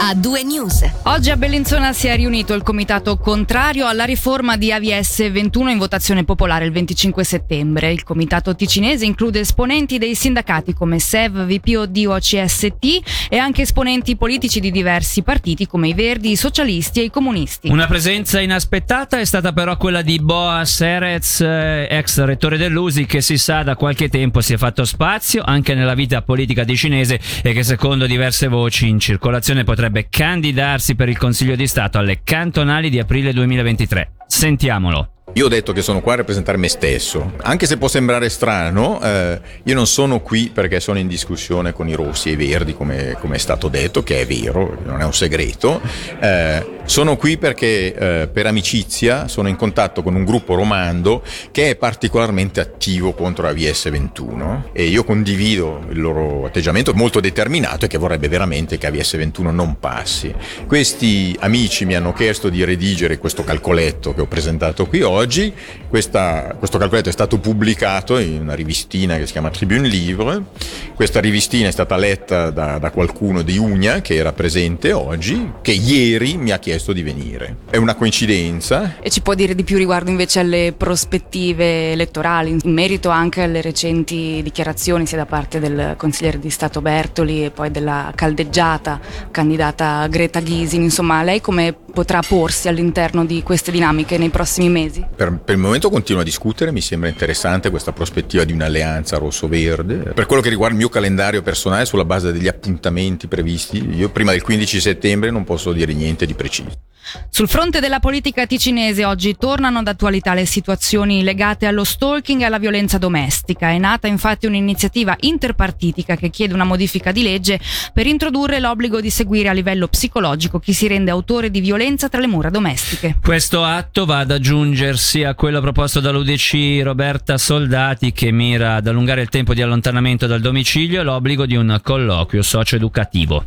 a due news. Oggi a Bellinzona si è riunito il comitato contrario alla riforma di AVS 21 in votazione popolare il 25 settembre. Il comitato ticinese include esponenti dei sindacati come SEV, VPOD o CST e anche esponenti politici di diversi partiti come i Verdi, i Socialisti e i Comunisti. Una presenza inaspettata è stata però quella di Boas Erez, eh, ex rettore dell'USI, che si sa da qualche tempo si è fatto spazio anche nella vita politica ticinese e che secondo diverse voci in circolazione potrebbe potrebbe candidarsi per il Consiglio di Stato alle cantonali di aprile 2023. Sentiamolo. Io ho detto che sono qua a rappresentare me stesso, anche se può sembrare strano, eh, io non sono qui perché sono in discussione con i rossi e i verdi, come, come è stato detto, che è vero, non è un segreto. Eh, sono qui perché eh, per amicizia sono in contatto con un gruppo romando che è particolarmente attivo contro la VS21 e io condivido il loro atteggiamento molto determinato e che vorrebbe veramente che la VS21 non passi. Questi amici mi hanno chiesto di redigere questo calcoletto che ho presentato qui oggi oggi. Questa, questo calcoletto è stato pubblicato in una rivistina che si chiama Tribune Livre. Questa rivistina è stata letta da, da qualcuno di Unia che era presente oggi, che ieri mi ha chiesto di venire. È una coincidenza. E ci può dire di più riguardo invece alle prospettive elettorali, in merito anche alle recenti dichiarazioni sia da parte del consigliere di Stato Bertoli e poi della caldeggiata candidata Greta Ghisin. Insomma, lei come potrà porsi all'interno di queste dinamiche nei prossimi mesi? Per, per, il momento continuo a discutere, mi sembra interessante questa prospettiva di un'alleanza rosso-verde. Per quello che riguarda il mio calendario personale, sulla base degli appuntamenti previsti, io prima del 15 settembre non posso dire niente di preciso. Sul fronte della politica ticinese oggi tornano d'attualità le situazioni legate allo stalking e alla violenza domestica. È nata infatti un'iniziativa interpartitica che chiede una modifica di legge per introdurre l'obbligo di seguire a livello psicologico chi si rende autore di violenza tra le mura domestiche. Questo atto va ad aggiungersi a quello proposto dall'UDC Roberta Soldati che mira ad allungare il tempo di allontanamento dal domicilio e l'obbligo di un colloquio socio-educativo.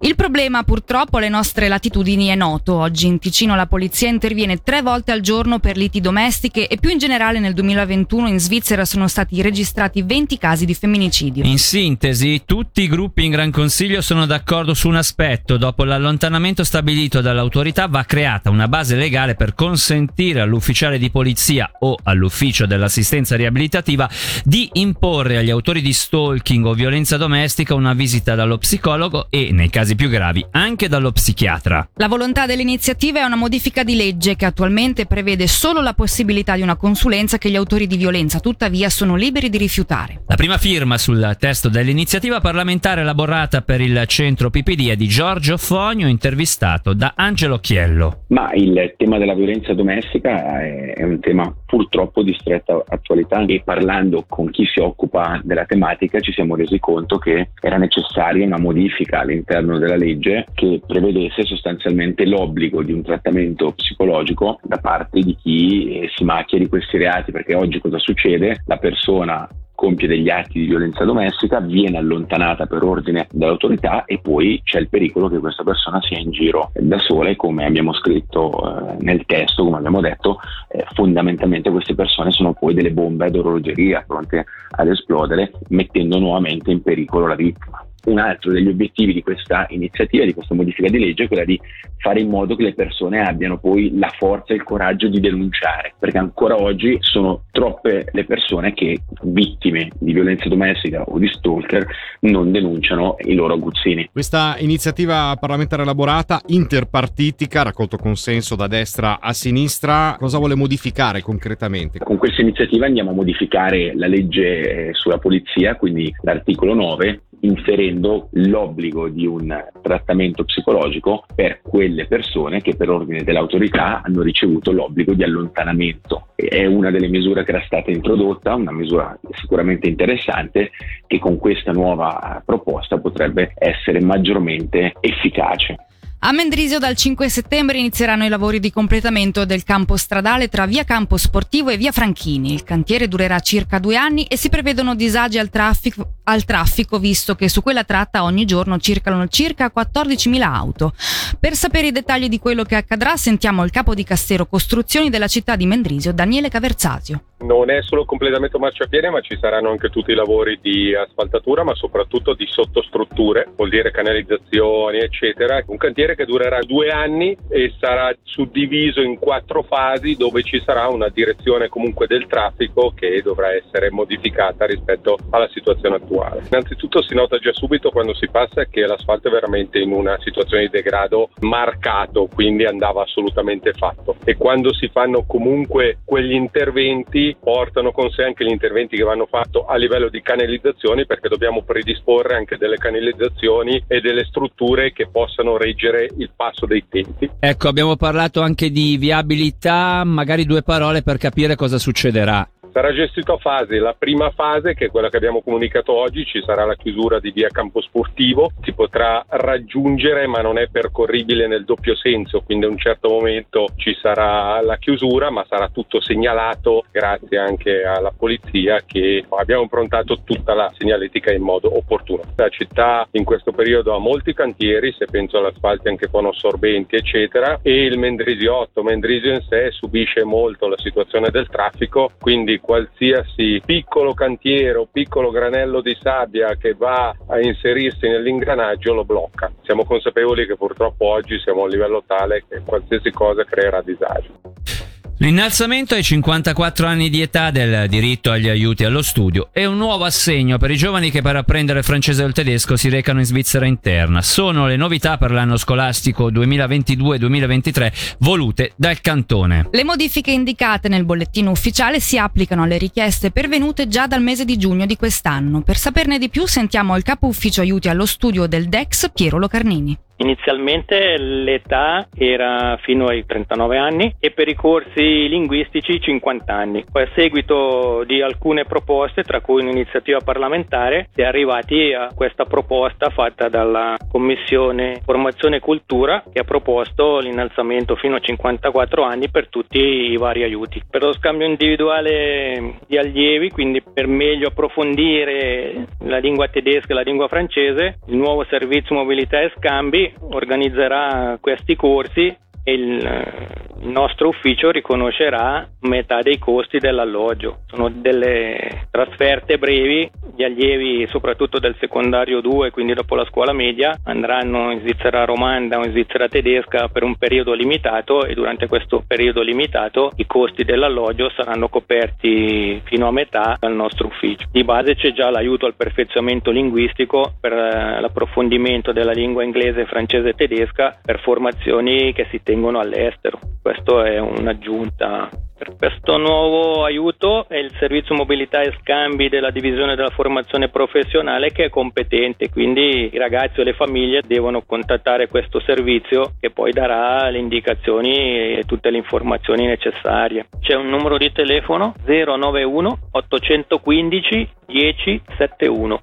Il problema purtroppo alle nostre latitudini è noto. Oggi in Ticino la polizia interviene tre volte al giorno per liti domestiche e più in generale nel 2021 in Svizzera sono stati registrati 20 casi di femminicidio. In sintesi, tutti i gruppi in Gran Consiglio sono d'accordo su un aspetto. Dopo l'allontanamento stabilito dall'autorità va creata una base legale per consentire all'ufficiale di polizia o all'ufficio dell'assistenza riabilitativa di imporre agli autori di stalking o violenza domestica una visita dallo psicologo e nei casi più gravi, anche dallo psichiatra. La volontà dell'iniziativa è una modifica di legge che attualmente prevede solo la possibilità di una consulenza che gli autori di violenza tuttavia sono liberi di rifiutare. La prima firma sul testo dell'iniziativa parlamentare elaborata per il centro PPD è di Giorgio Fogno, intervistato da Angelo Chiello. Ma il tema della violenza domestica è un tema purtroppo di stretta attualità e parlando con chi si occupa della tematica ci siamo resi conto che era necessaria una modifica all'interno della legge che prevedesse sostanzialmente l'obbligo di un trattamento psicologico da parte di chi eh, si macchia di questi reati, perché oggi cosa succede? La persona compie degli atti di violenza domestica, viene allontanata per ordine dall'autorità e poi c'è il pericolo che questa persona sia in giro da sola e come abbiamo scritto eh, nel testo, come abbiamo detto, eh, fondamentalmente queste persone sono poi delle bombe ad orologeria pronte ad esplodere mettendo nuovamente in pericolo la vittima un altro degli obiettivi di questa iniziativa, di questa modifica di legge, è quella di fare in modo che le persone abbiano poi la forza e il coraggio di denunciare, perché ancora oggi sono troppe le persone che, vittime di violenza domestica o di stalker, non denunciano i loro aguzzini. Questa iniziativa parlamentare elaborata, interpartitica, raccolto consenso da destra a sinistra, cosa vuole modificare concretamente? Con questa iniziativa andiamo a modificare la legge sulla polizia, quindi l'articolo 9, inserendo l'obbligo di un trattamento psicologico per quelle persone che per ordine dell'autorità hanno ricevuto l'obbligo di allontanamento. È una delle misure che era stata introdotta, una misura sicuramente interessante che con questa nuova proposta potrebbe essere maggiormente efficace. A Mendrisio dal 5 settembre inizieranno i lavori di completamento del campo stradale tra via Campo Sportivo e via Franchini. Il cantiere durerà circa due anni e si prevedono disagi al traffico, al traffico visto che su quella tratta ogni giorno circolano circa 14.000 auto. Per sapere i dettagli di quello che accadrà sentiamo il capo di Castero Costruzioni della città di Mendrisio, Daniele Caverzasio. Non è solo completamento marciapiede, ma ci saranno anche tutti i lavori di asfaltatura, ma soprattutto di sottostrutture, vuol dire canalizzazioni, eccetera. Un cantiere che durerà due anni e sarà suddiviso in quattro fasi dove ci sarà una direzione comunque del traffico che dovrà essere modificata rispetto alla situazione attuale. Innanzitutto si nota già subito quando si passa che l'asfalto è veramente in una situazione di degrado marcato, quindi andava assolutamente fatto. E quando si fanno comunque quegli interventi portano con sé anche gli interventi che vanno fatti a livello di canalizzazioni perché dobbiamo predisporre anche delle canalizzazioni e delle strutture che possano reggere il passo dei tempi. Ecco, abbiamo parlato anche di viabilità, magari due parole per capire cosa succederà. Sarà gestito a fasi. La prima fase, che è quella che abbiamo comunicato oggi, ci sarà la chiusura di via Campo Sportivo. Si potrà raggiungere, ma non è percorribile nel doppio senso, quindi a un certo momento ci sarà la chiusura, ma sarà tutto segnalato grazie anche alla polizia che abbiamo improntato tutta la segnaletica in modo opportuno. La città in questo periodo ha molti cantieri, se penso all'asfalto anche con assorbenti, eccetera, e il Mendrisiotto, Mendrisio in sé subisce molto la situazione del traffico, quindi qualsiasi piccolo cantiere o piccolo granello di sabbia che va a inserirsi nell'ingranaggio lo blocca. Siamo consapevoli che purtroppo oggi siamo a un livello tale che qualsiasi cosa creerà disagio. L'innalzamento ai 54 anni di età del diritto agli aiuti allo studio è un nuovo assegno per i giovani che per apprendere francese o il tedesco si recano in Svizzera interna. Sono le novità per l'anno scolastico 2022-2023 volute dal cantone. Le modifiche indicate nel bollettino ufficiale si applicano alle richieste pervenute già dal mese di giugno di quest'anno. Per saperne di più sentiamo il capo ufficio aiuti allo studio del DEX, Piero Locarnini. Inizialmente l'età era fino ai 39 anni e per i corsi linguistici 50 anni. Poi a seguito di alcune proposte, tra cui un'iniziativa parlamentare, si è arrivati a questa proposta fatta dalla Commissione Formazione e Cultura che ha proposto l'innalzamento fino a 54 anni per tutti i vari aiuti. Per lo scambio individuale di allievi, quindi per meglio approfondire la lingua tedesca e la lingua francese, il nuovo servizio mobilità e scambi organizzerà questi corsi e il, il nostro ufficio riconoscerà metà dei costi dell'alloggio. Sono delle trasferte brevi, gli allievi soprattutto del secondario 2, quindi dopo la scuola media, andranno in Svizzera romanda o in Svizzera tedesca per un periodo limitato e durante questo periodo limitato i costi dell'alloggio saranno coperti fino a metà dal nostro ufficio. Di base c'è già l'aiuto al perfezionamento linguistico per eh, l'approfondimento della lingua inglese, francese e tedesca per formazioni che si tengono all'estero questo è un'aggiunta. Per questo nuovo aiuto è il servizio mobilità e scambi della divisione della formazione professionale che è competente, quindi i ragazzi o le famiglie devono contattare questo servizio che poi darà le indicazioni e tutte le informazioni necessarie. C'è un numero di telefono 091 815 1071.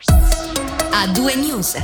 A due news.